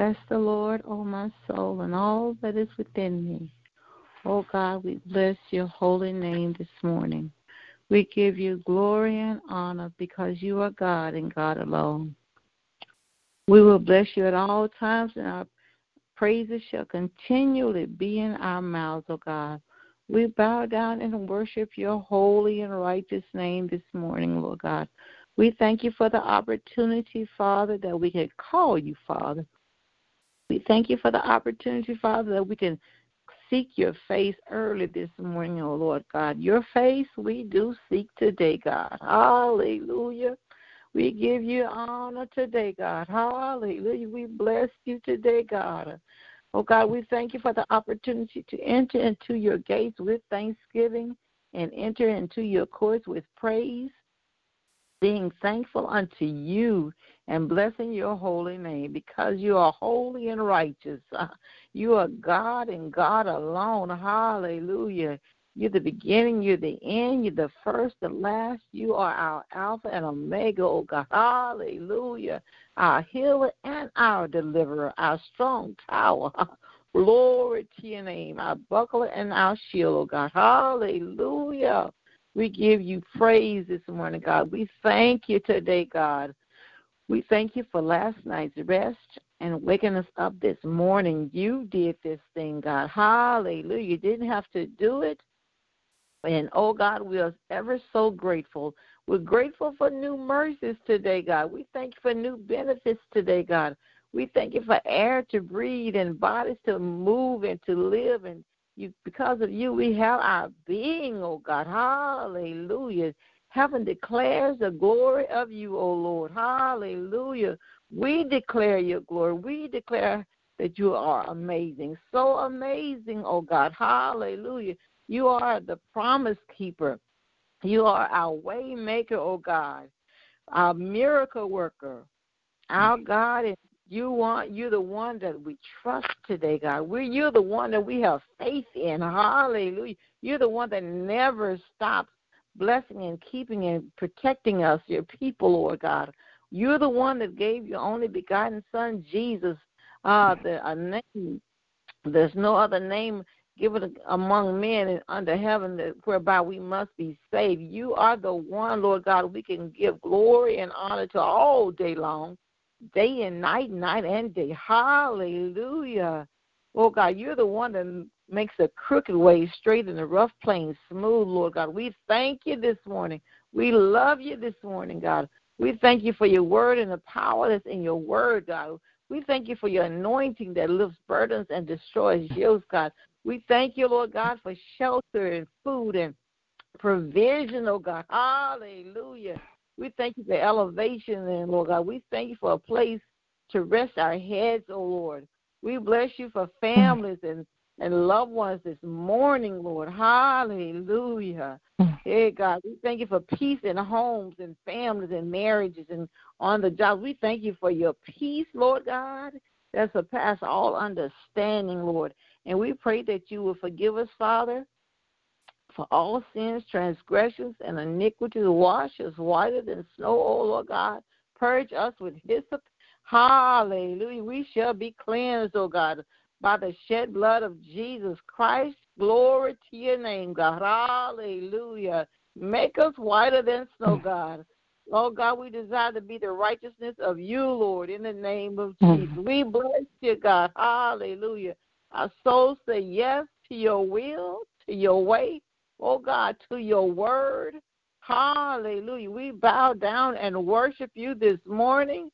Bless the Lord, O my soul, and all that is within me. O God, we bless your holy name this morning. We give you glory and honor because you are God and God alone. We will bless you at all times, and our praises shall continually be in our mouths, O God. We bow down and worship your holy and righteous name this morning, Lord God. We thank you for the opportunity, Father, that we can call you, Father. We thank you for the opportunity, Father, that we can seek your face early this morning, oh Lord God. Your face we do seek today, God. Hallelujah. We give you honor today, God. Hallelujah. We bless you today, God. Oh God, we thank you for the opportunity to enter into your gates with thanksgiving and enter into your courts with praise, being thankful unto you and blessing your holy name because you are holy and righteous. You are God and God alone. Hallelujah. You're the beginning, you're the end, you're the first, the last. You are our Alpha and Omega, oh God. Hallelujah. Our healer and our deliverer, our strong tower. Glory to your name, our buckler and our shield, oh God. Hallelujah. We give you praise this morning, God. We thank you today, God. We thank you for last night's rest and waking us up this morning. You did this thing, God. Hallelujah. You didn't have to do it. And oh God, we are ever so grateful. We're grateful for new mercies today, God. We thank you for new benefits today, God. We thank you for air to breathe and bodies to move and to live. And you, because of you, we have our being, oh God. Hallelujah. Heaven declares the glory of you, O Lord. Hallelujah. We declare your glory. We declare that you are amazing. So amazing, oh God. Hallelujah. You are the promise keeper. You are our way maker, oh God. Our miracle worker. Our mm-hmm. God and you want you're the one that we trust today, God. We you're the one that we have faith in. Hallelujah. You're the one that never stops blessing and keeping and protecting us, your people, Lord God. You're the one that gave your only begotten Son, Jesus, uh, the a name. There's no other name given among men and under heaven that, whereby we must be saved. You are the one, Lord God, we can give glory and honor to all day long, day and night, night and day. Hallelujah. Oh God, you're the one that makes the crooked way straight and the rough plains smooth, Lord God. We thank you this morning. We love you this morning, God. We thank you for your word and the power that's in your word, God. We thank you for your anointing that lifts burdens and destroys yokes, God. We thank you, Lord God, for shelter and food and provision, oh God. Hallelujah. We thank you for elevation, and Lord God. We thank you for a place to rest our heads, oh Lord. We bless you for families and and loved ones this morning, Lord. Hallelujah. Hey, God, we thank you for peace in homes and families and marriages and on the job. We thank you for your peace, Lord God, that surpasses all understanding, Lord. And we pray that you will forgive us, Father, for all sins, transgressions, and iniquities. Wash us whiter than snow, O Lord God. Purge us with hyssop. Hallelujah. We shall be cleansed, O God by the shed blood of Jesus Christ. Glory to your name, God. Hallelujah. Make us whiter than snow, mm. God. Oh, God, we desire to be the righteousness of you, Lord, in the name of mm. Jesus. We bless you, God. Hallelujah. Our souls say yes to your will, to your way, oh, God, to your word. Hallelujah. We bow down and worship you this morning.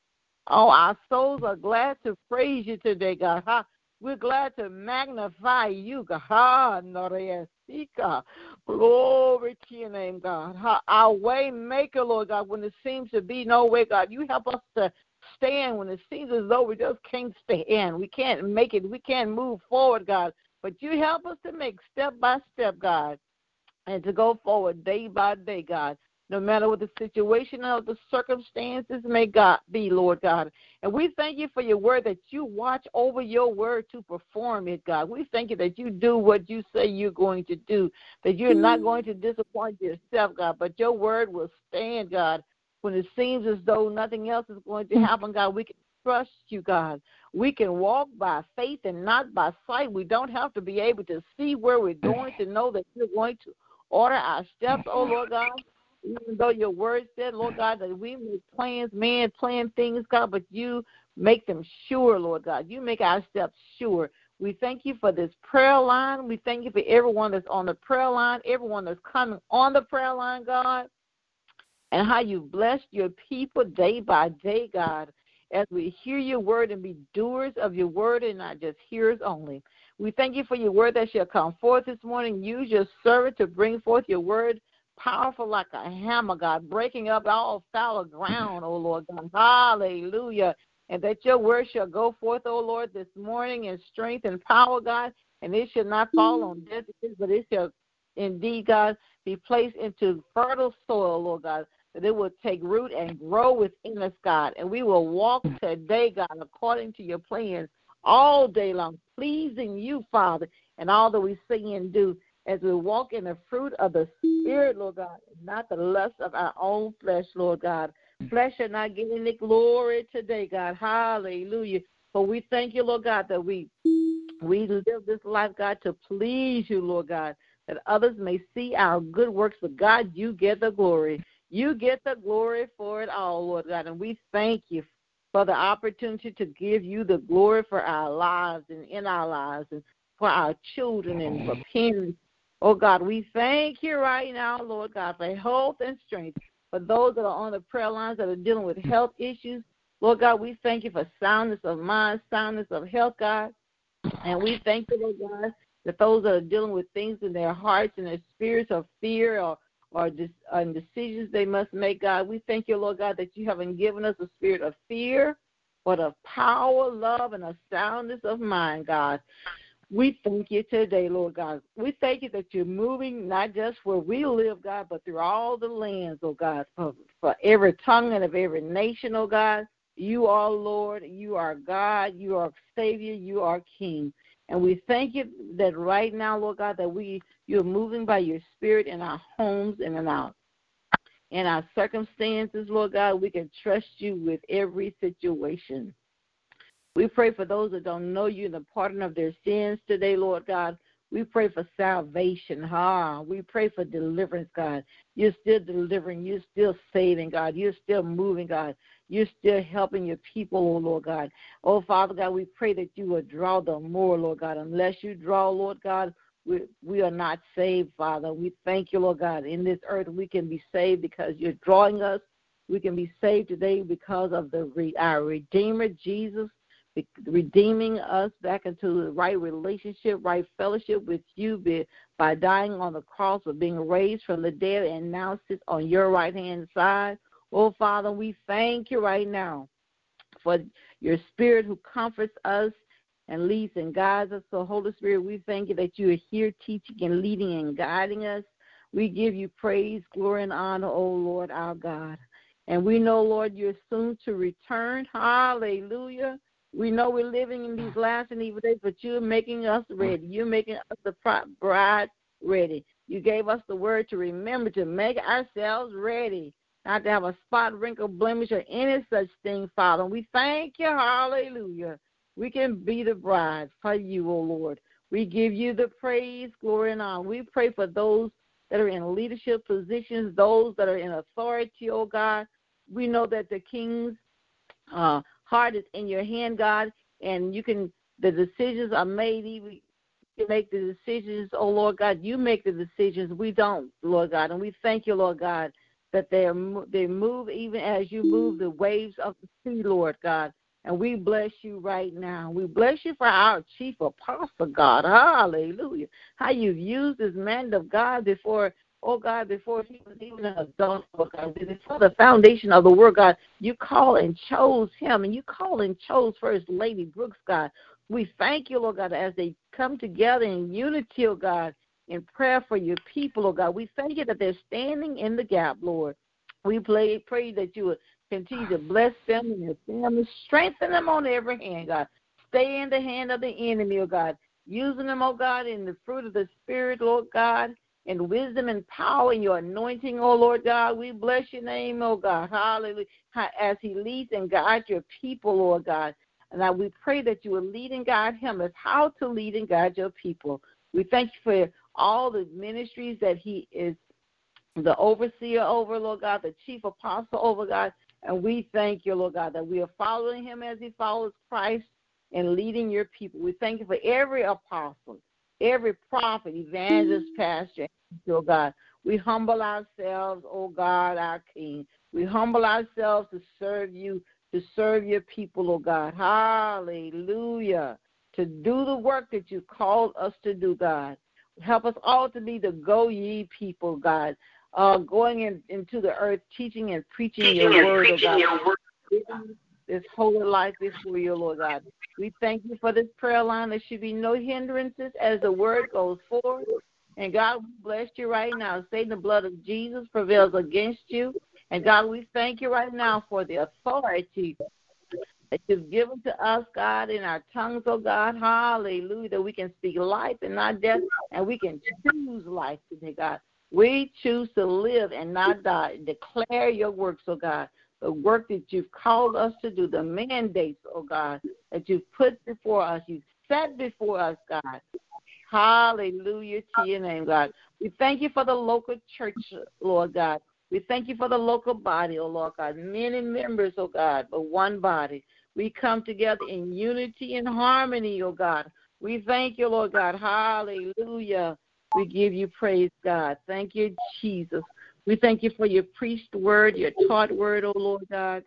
Oh, our souls are glad to praise you today, God. We're glad to magnify you, God. Glory to your name, God. Our way maker, Lord God, when it seems to be no way, God. You help us to stand when it seems as though we just can't stand. We can't make it. We can't move forward, God. But you help us to make step by step, God, and to go forward day by day, God no matter what the situation or the circumstances may God be, Lord God. And we thank you for your word that you watch over your word to perform it, God. We thank you that you do what you say you're going to do, that you're not mm-hmm. going to disappoint yourself, God, but your word will stand, God. When it seems as though nothing else is going to mm. happen, God, we can trust you, God. We can walk by faith and not by sight. We don't have to be able to see where we're going to know that you're going to order our steps, oh Lord God even though your word said, Lord God, that we make plans, man plan things, God, but you make them sure, Lord God. You make our steps sure. We thank you for this prayer line. We thank you for everyone that's on the prayer line, everyone that's coming on the prayer line, God, and how you blessed your people day by day, God, as we hear your word and be doers of your word and not just hearers only. We thank you for your word that shall come forth this morning. Use your servant to bring forth your word powerful like a hammer, God, breaking up all fallow ground, O Lord God. Hallelujah. And that your word shall go forth, O Lord, this morning in strength and power, God, and it shall not fall on dead but it shall indeed, God, be placed into fertile soil, Lord God, that it will take root and grow within us, God. And we will walk today, God, according to your plans all day long, pleasing you, Father, and all that we say and do as we walk in the fruit of the Spirit, Lord God, not the lust of our own flesh, Lord God. Flesh are not getting the glory today, God. Hallelujah. But we thank you, Lord God, that we we live this life, God, to please you, Lord God, that others may see our good works. But God, you get the glory. You get the glory for it all, Lord God. And we thank you for the opportunity to give you the glory for our lives and in our lives and for our children and for parents Oh God, we thank you right now, Lord God, for health and strength. For those that are on the prayer lines that are dealing with health issues, Lord God, we thank you for soundness of mind, soundness of health, God. And we thank you, Lord God, that those that are dealing with things in their hearts and their spirits of fear or or, or decisions they must make, God. We thank you, Lord God, that you haven't given us a spirit of fear, but of power, love, and a soundness of mind, God. We thank you today, Lord God. We thank you that you're moving not just where we live, God, but through all the lands, oh God, for, for every tongue and of every nation, oh God. You are Lord, you are God, you are Savior, you are King. And we thank you that right now, Lord God, that we you're moving by your spirit in our homes and in our in our circumstances, Lord God. We can trust you with every situation. We pray for those that don't know you and the pardon of their sins today, Lord God. We pray for salvation. Ha. We pray for deliverance, God. You're still delivering. You're still saving, God. You're still moving, God. You're still helping your people, oh Lord God. Oh Father God, we pray that you will draw them more, Lord God. Unless you draw, Lord God, we, we are not saved, Father. We thank you, Lord God. In this earth, we can be saved because you're drawing us. We can be saved today because of the our Redeemer, Jesus, redeeming us back into the right relationship, right fellowship with you by dying on the cross, or being raised from the dead, and now sits on your right hand side. Oh, Father, we thank you right now for your Spirit who comforts us and leads and guides us. So, Holy Spirit, we thank you that you are here teaching and leading and guiding us. We give you praise, glory, and honor, O Lord our God. And we know, Lord, you're soon to return. Hallelujah. We know we're living in these last and evil days, but you're making us ready. You're making us the bride ready. You gave us the word to remember to make ourselves ready, not to have a spot, wrinkle, blemish, or any such thing, Father. we thank you, hallelujah. We can be the bride for you, O oh Lord. We give you the praise, glory, and honor. We pray for those that are in leadership positions, those that are in authority, oh God. We know that the king's uh, heart is in your hand, God, and you can. The decisions are made. You make the decisions, oh Lord God. You make the decisions. We don't, Lord God, and we thank you, Lord God, that they are, they move even as you move the waves of the sea, Lord God. And we bless you right now. We bless you for our chief apostle, God. Hallelujah. How you've used this man of God before oh God, before he was even an adult, oh God, before the foundation of the world, God, you call and chose him, and you call and chose First Lady Brooks, God. We thank you, Lord God, as they come together in unity, oh God, in prayer for your people, oh God. We thank you that they're standing in the gap, Lord. We pray, pray that you would continue to bless them and their families, strengthen them on every hand, God. Stay in the hand of the enemy, oh God. Using them, oh God, in the fruit of the Spirit, Lord God and wisdom and power in your anointing, oh Lord God. We bless your name, oh God. Hallelujah. As he leads and guides your people, Lord God. And now we pray that you will lead and guide him as how to lead and guide your people. We thank you for all the ministries that he is the overseer over, Lord God, the chief apostle over, God. And we thank you, Lord God, that we are following him as he follows Christ and leading your people. We thank you for every apostle, every prophet, evangelist, mm-hmm. pastor, oh God. We humble ourselves, oh God, our King. We humble ourselves to serve you, to serve your people, oh God. Hallelujah. To do the work that you called us to do, God. Help us all to be the go ye people, God. Uh, going in, into the earth, teaching and preaching teaching your word, oh God this holy life before you, Lord God. We thank you for this prayer line. There should be no hindrances as the word goes forward. And God, we bless you right now. Satan, the blood of Jesus prevails against you. And God, we thank you right now for the authority that you've given to us, God, in our tongues, oh God. Hallelujah. That we can speak life and not death, and we can choose life today, God. We choose to live and not die. Declare your works, oh God the work that you've called us to do, the mandates, oh God, that you've put before us, you've set before us, God. Hallelujah to your name, God. We thank you for the local church, Lord God. We thank you for the local body, oh Lord God. Many members, oh God, but one body. We come together in unity and harmony, oh God. We thank you, Lord God. Hallelujah. We give you praise, God. Thank you, Jesus. We thank you for your preached word, your taught word, O oh Lord God.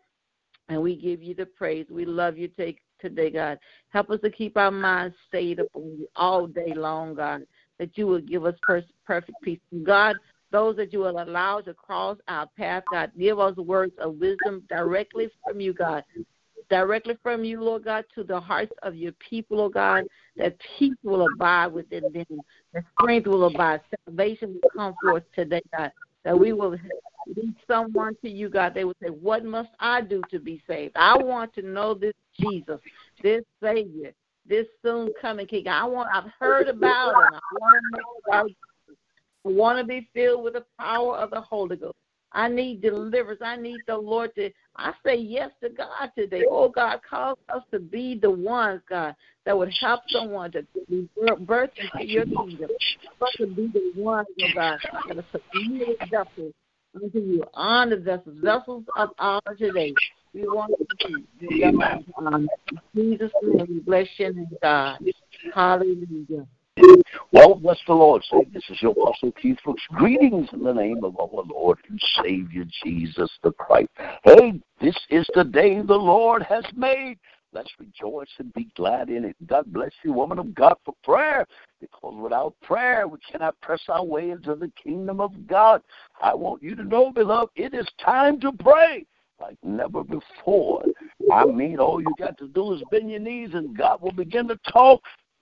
And we give you the praise. We love you take today, God. Help us to keep our minds stayed up all day long, God, that you will give us perfect peace. God, those that you will allow to cross our path, God, give us words of wisdom directly from you, God. Directly from you, Lord God, to the hearts of your people, Lord God, that peace will abide within them, that strength will abide, salvation will come forth today, God that we will lead someone to you, God. They will say, What must I do to be saved? I want to know this Jesus, this Savior, this soon coming King. I want I've heard about him. I want to know about I want to be filled with the power of the Holy Ghost. I need deliverance. I need the Lord to. I say yes to God today. Oh God, cause us to be the ones, God, that would help someone to be birth into your kingdom. Us to be the ones, oh God, that are vessels unto you, honor vessels, vessels of honor today. We want to be. Um, Jesus' name, we bless you, God. Hallelujah. Well, bless the Lord. Say, this is your Apostle Keith Brooks. Greetings in the name of our Lord and Savior Jesus the Christ. Hey, this is the day the Lord has made. Let's rejoice and be glad in it. God bless you, woman of God, for prayer. Because without prayer, we cannot press our way into the kingdom of God. I want you to know, beloved, it is time to pray like never before. I mean, all you got to do is bend your knees and God will begin to talk.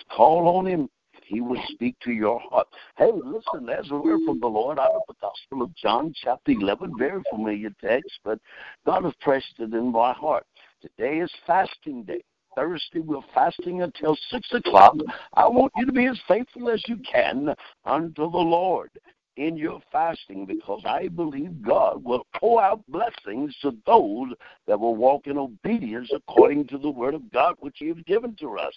Call on Him. He will speak to your heart. Hey, listen, there's a word from the Lord out of the Gospel of John, chapter 11. Very familiar text, but God has pressed it in my heart. Today is fasting day. Thursday, we're fasting until 6 o'clock. I want you to be as faithful as you can unto the Lord in your fasting because I believe God will pour out blessings to those that will walk in obedience according to the word of God which He has given to us.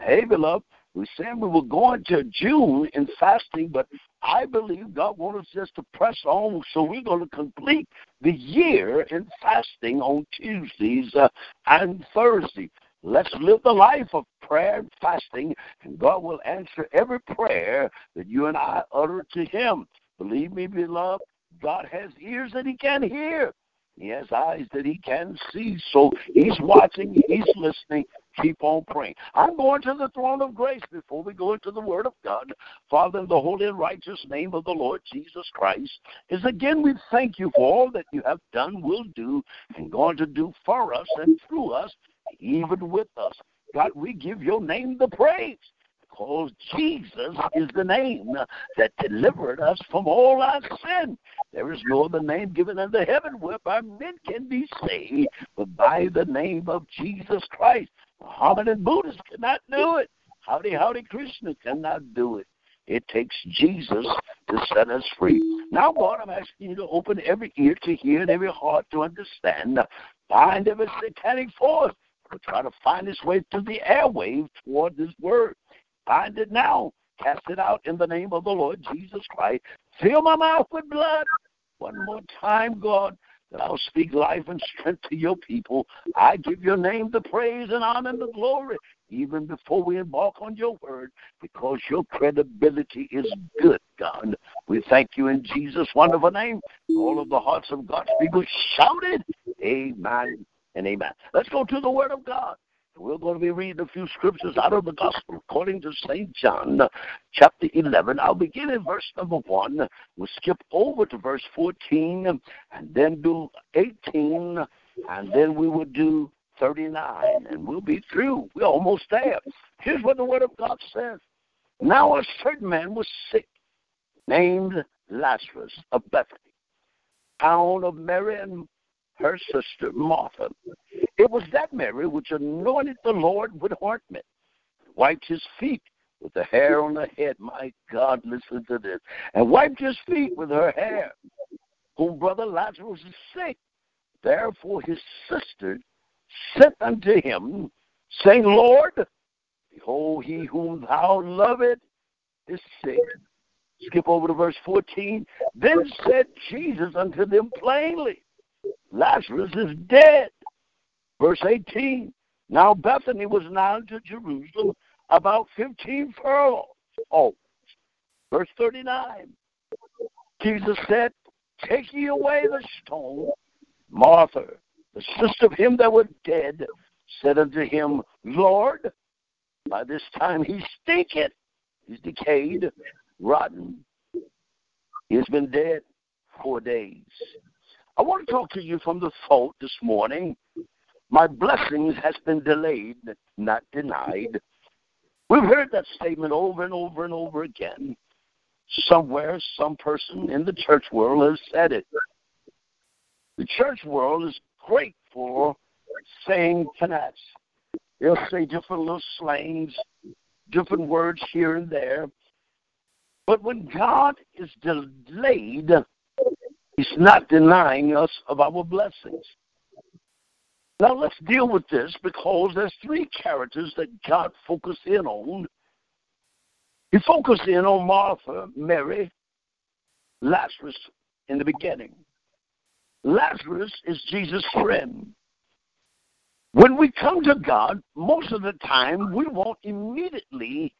Hey, beloved, we said we were going to June in fasting, but I believe God wants us just to press on, so we're going to complete the year in fasting on Tuesdays uh, and Thursdays. Let's live the life of prayer and fasting, and God will answer every prayer that you and I utter to Him. Believe me, beloved, God has ears that He can hear. He has eyes that He can see. So He's watching, He's listening. Keep on praying. I'm going to the throne of grace before we go into the Word of God. Father, in the holy and righteous name of the Lord Jesus Christ, is again we thank you for all that you have done, will do, and going to do for us and through us, even with us. God, we give your name the praise because Jesus is the name that delivered us from all our sin. There is no other name given under heaven whereby men can be saved but by the name of Jesus Christ. Muhammad and Buddhists cannot do it. Howdy, howdy, Krishna cannot do it. It takes Jesus to set us free. Now, God, I'm asking you to open every ear to hear and every heart to understand. Bind every satanic force to try to find its way through the airwaves toward this word. Bind it now. Cast it out in the name of the Lord Jesus Christ. Fill my mouth with blood. One more time, God, that I'll speak life and strength to your people. I give your name the praise and honor and the glory, even before we embark on your word, because your credibility is good, God. We thank you in Jesus' wonderful name. All of the hearts of God's people shouted, Amen and Amen. Let's go to the word of God. We're going to be reading a few scriptures out of the Gospel according to St. John, chapter 11. I'll begin in verse number 1. We'll skip over to verse 14 and then do 18, and then we will do 39, and we'll be through. We're almost there. Here's what the Word of God says Now a certain man was sick, named Lazarus of Bethany, town of Mary and her sister Martha. It was that Mary which anointed the Lord with ointment, wiped his feet with the hair on her head. My God, listen to this. And wiped his feet with her hair. Whom brother Lazarus is sick. Therefore his sister sent unto him, saying, Lord, behold, he whom thou lovest is sick. Skip over to verse 14. Then said Jesus unto them plainly, Lazarus is dead. Verse 18. Now Bethany was nigh to Jerusalem, about 15 furlongs. Oh, verse 39. Jesus said, Take ye away the stone. Martha, the sister of him that was dead, said unto him, Lord, by this time he stinketh. He's decayed, rotten. He has been dead four days. I want to talk to you from the thought this morning. My blessings has been delayed, not denied. We've heard that statement over and over and over again. Somewhere, some person in the church world has said it. The church world is great for saying finesse. They'll say different little slangs, different words here and there. But when God is delayed, He's not denying us of our blessings. Now let's deal with this because there's three characters that God focused in on. He focused in on Martha, Mary, Lazarus in the beginning. Lazarus is Jesus' friend. When we come to God, most of the time we want immediately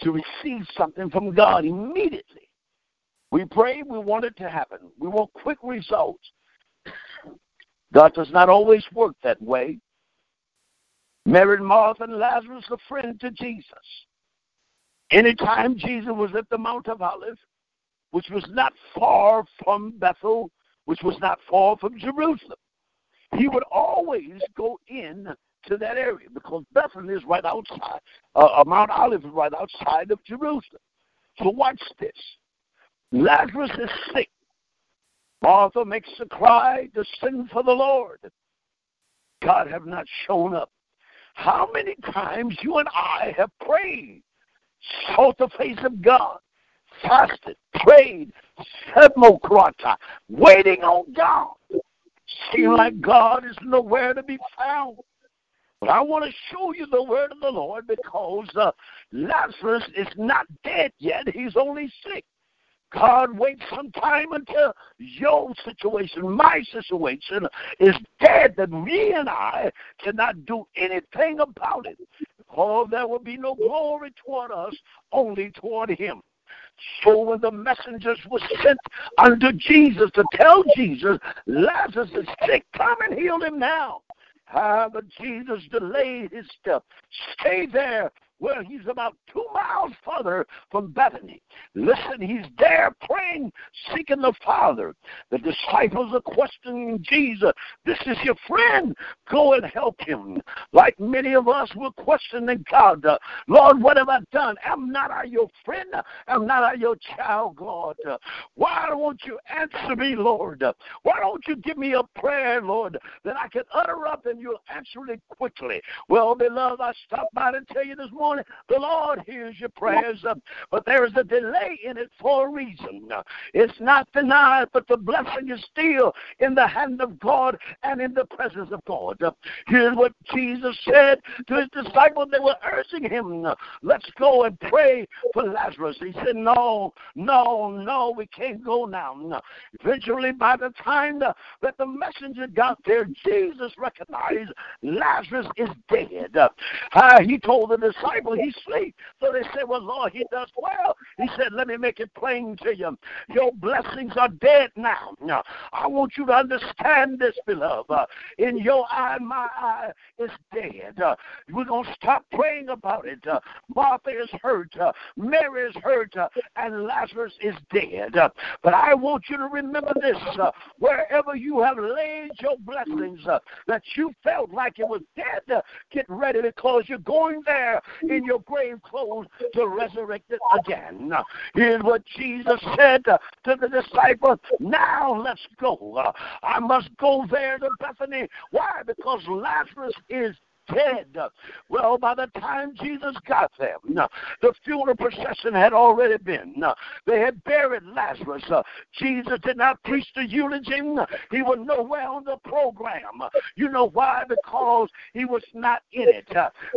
to receive something from God immediately. We pray, we want it to happen. We want quick results. God does not always work that way. Mary, and Martha, and Lazarus, a friend to Jesus. Anytime Jesus was at the Mount of Olives, which was not far from Bethel, which was not far from Jerusalem, he would always go in to that area because Bethel is right outside, uh, uh, Mount Olive is right outside of Jerusalem. So watch this. Lazarus is sick. Martha makes a cry to send for the Lord. God have not shown up. How many times you and I have prayed, sought the face of God, fasted, prayed, semokrata, waiting on God. Seem like God is nowhere to be found. But I want to show you the word of the Lord because uh, Lazarus is not dead yet. He's only sick. God waits some time until your situation, my situation, is dead, that me and I cannot do anything about it. Oh, there will be no glory toward us, only toward Him. So when the messengers were sent unto Jesus to tell Jesus, Lazarus is sick, come and heal him now. Ah, but Jesus delayed his step. Stay there well, he's about two miles further from Bethany. Listen, he's there praying, seeking the Father. The disciples are questioning Jesus. This is your friend. Go and help him. Like many of us we're questioning God. Lord, what have I done? Am not I your friend? Am not I your child, Lord? Why don't you answer me, Lord? Why don't you give me a prayer, Lord, that I can utter up and you'll answer it quickly? Well, beloved, I stopped by to tell you this morning morning. The Lord hears your prayers, uh, but there is a delay in it for a reason. It's not denied, but the blessing is still in the hand of God and in the presence of God. Here's what Jesus said to his disciples. They were urging him, let's go and pray for Lazarus. He said, no, no, no, we can't go now. Eventually, by the time that the messenger got there, Jesus recognized Lazarus is dead. Uh, he told the disciples, Bible, he sleep. So they said, Well, Lord, he does well. He said, Let me make it plain to you. Your blessings are dead now. now I want you to understand this, beloved. Uh, in your eye, my eye is dead. Uh, we're going to stop praying about it. Uh, Martha is hurt. Uh, Mary is hurt. Uh, and Lazarus is dead. Uh, but I want you to remember this. wherever you have laid your blessings that you felt like it was dead, get ready because you're going there in your grave clothes to resurrect it again. Here's what Jesus said to the disciples Now let's go. I must go there to Bethany. Why? Because Lazarus is dead. Well, by the time Jesus got there, uh, the funeral procession had already been. Uh, they had buried Lazarus. Uh, Jesus did not preach the eulogy. He was nowhere on the program. You know why? Because he was not in it.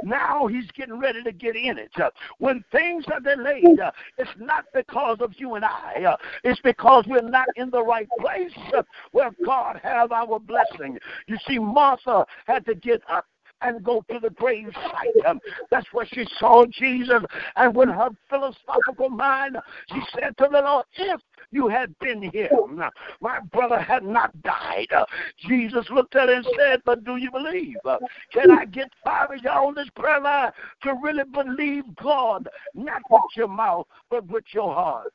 Now he's getting ready to get in it. When things are delayed, it's not because of you and I. It's because we're not in the right place where God has our blessing. You see, Martha had to get up and go to the grave site. Um, that's where she saw Jesus. And when her philosophical mind, she said to the Lord, if you had been here, my brother had not died. Uh, Jesus looked at her and said, But do you believe? Uh, can I get five of y'all on this prayer line to really believe God, not with your mouth, but with your heart?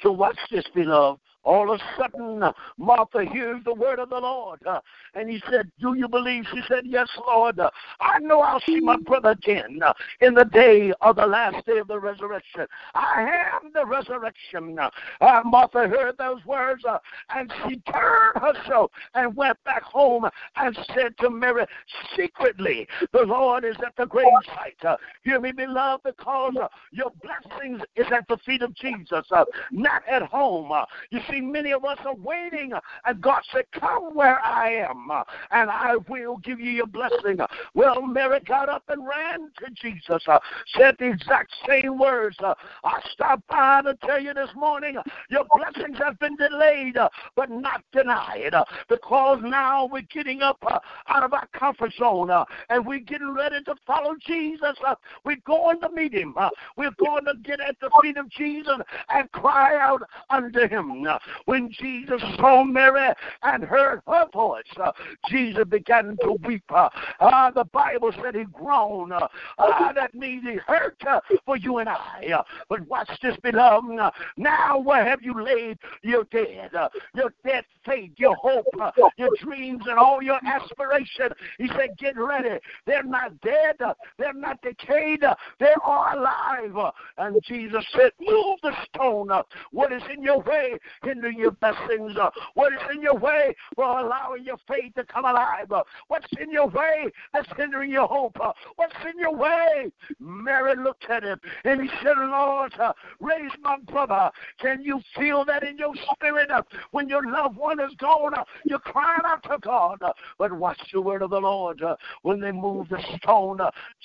So watch this, beloved. All of a sudden, uh, Martha hears the word of the Lord. Uh, and he said, Do you believe? She said, Yes, Lord. Uh, I know I'll see my brother again uh, in the day of the last day of the resurrection. I am the resurrection. Martha heard those words and she turned herself and went back home and said to Mary, Secretly, the Lord is at the grave site. hear me, beloved, because your blessings is at the feet of Jesus, not at home. you see, many of us are waiting, and God said, Come where I am, and I will give you your blessing. Well, Mary got up and ran to Jesus, said the exact same words. I stopped by to tell you this morning, your blessings have been delayed, but not denied, because now we're getting up out of our comfort zone, and we're getting ready to follow Jesus. we're going to meet him. we're going to get at the feet of Jesus and cry out unto him. When Jesus saw Mary and heard her voice, uh, Jesus began to weep. Uh, uh, the Bible said he groaned. that means he hurt for you and I. but watch this, beloved. now where have you laid your dead? your dead faith, your hope, your dreams, and all your aspirations. He said, Get ready. They're not dead. They're not decayed. They are alive. And Jesus said, Move the stone. What is in your way hindering your blessings? Uh, what is in your way for allowing your faith to come alive? Uh, what's in your way that's hindering your hope? Uh, what's in your way? Mary looked at him and he said, Lord, raise my brother. Can you feel that in your spirit when your loved one is gone? You're crying out to God. But watch the word of the Lord. When they moved the stone,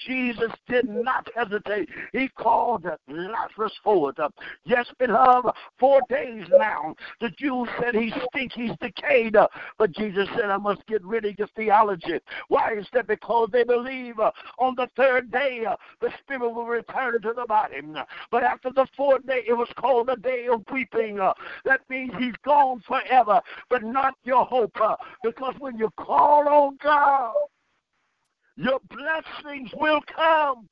Jesus did not hesitate. He called Lazarus forward. Yes, beloved, four days now. The Jews said he stink, he's decayed. But Jesus said, I must get rid of your theology. Why is that? Because they believe uh, on the third day uh, the spirit will return to the body. But after the fourth day, it was called the day of weeping. Uh, that means he's gone forever, but not your hope. Because when you call on God, your blessings will come.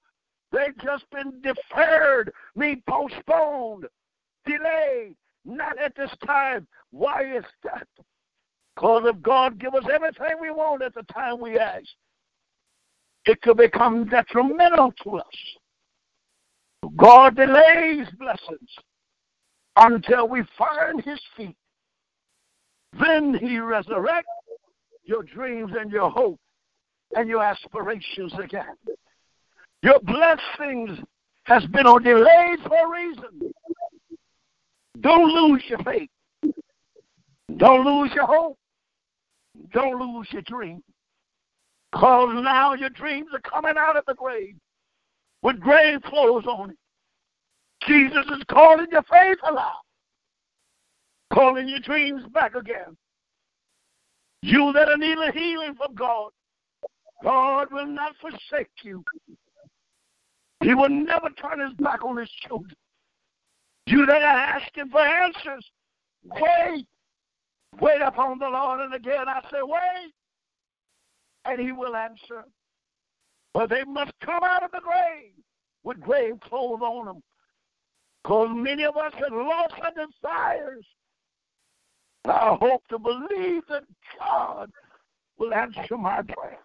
They've just been deferred, mean postponed, delayed, not at this time. Why is that? Because if God give us everything we want at the time we ask, it could become detrimental to us. God delays blessings until we find his feet. Then he resurrects your dreams and your hope and your aspirations again. Your blessings has been on delay for a reason. Don't lose your faith. Don't lose your hope. Don't lose your dream. Because now your dreams are coming out of the grave with grave clothes on it. Jesus is calling your faith alive, calling your dreams back again. You that are needing healing from God, God will not forsake you. He will never turn his back on his children. You that are asking for answers, wait. Wait upon the Lord. And again, I say, wait. And he will answer. But they must come out of the grave with grave clothes on them. Because many of us have lost our desires. I hope to believe that God will answer my prayers.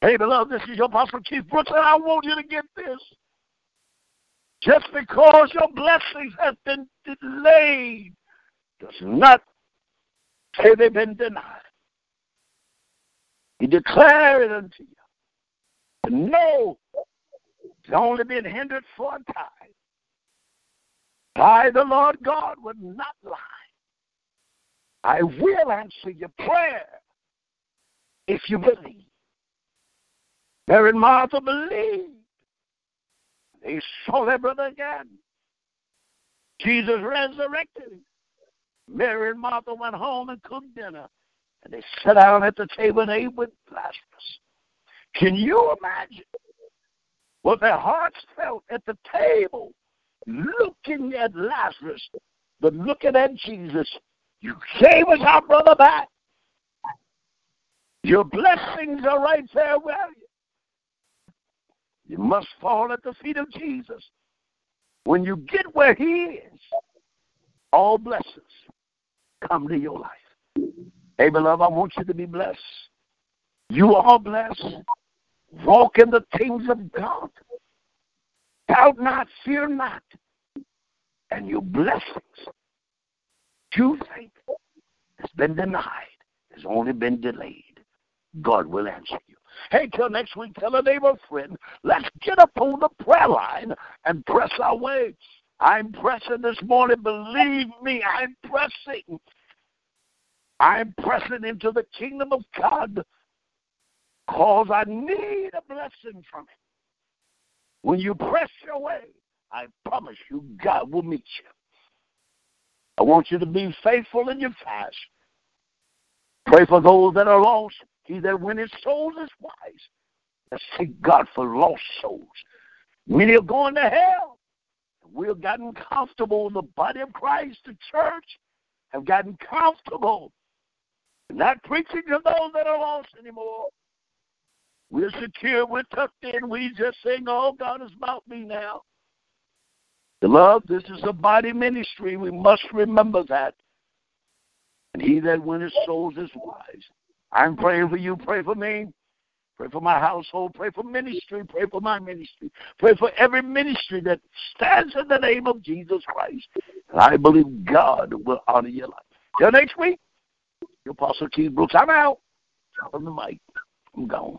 Hey, beloved, this is your Apostle Keith Brooks, and I want you to get this. Just because your blessings have been delayed does not say they've been denied. He declared it unto you. To know it's only been hindered for a time. I, the Lord God, would not lie. I will answer your prayer if you believe. Mary and Martha believed. They saw their brother again. Jesus resurrected. Mary and Martha went home and cooked dinner. And they sat down at the table and ate with Lazarus. Can you imagine what their hearts felt at the table, looking at Lazarus, but looking at Jesus? You gave us our brother back. Your blessings are right there with you. You must fall at the feet of Jesus. When you get where He is, all blessings come to your life. Hey, beloved, I want you to be blessed. You are blessed. Walk in the things of God. Doubt not, fear not. And your blessings, true faith, has been denied, has only been delayed. God will answer you. Hey, till next week, tell a neighbor friend, let's get up on the prayer line and press our way I'm pressing this morning. Believe me, I'm pressing. I'm pressing into the kingdom of God because I need a blessing from it. When you press your way, I promise you, God will meet you. I want you to be faithful in your fast. Pray for those that are lost. He that winneth souls is wise. Let's seek God for lost souls. Many are going to hell. We've gotten comfortable in the body of Christ, the church, have gotten comfortable. Not preaching to those that are lost anymore. We're secure, we're tucked in, we just sing, Oh, God is about me now. Beloved, this is a body ministry. We must remember that. And he that winneth souls is wise. I'm praying for you. Pray for me. Pray for my household. Pray for ministry. Pray for my ministry. Pray for every ministry that stands in the name of Jesus Christ. And I believe God will honor your life. Till next week, your Apostle Keith Brooks. I'm out. Drop the mic. I'm gone.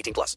18 plus.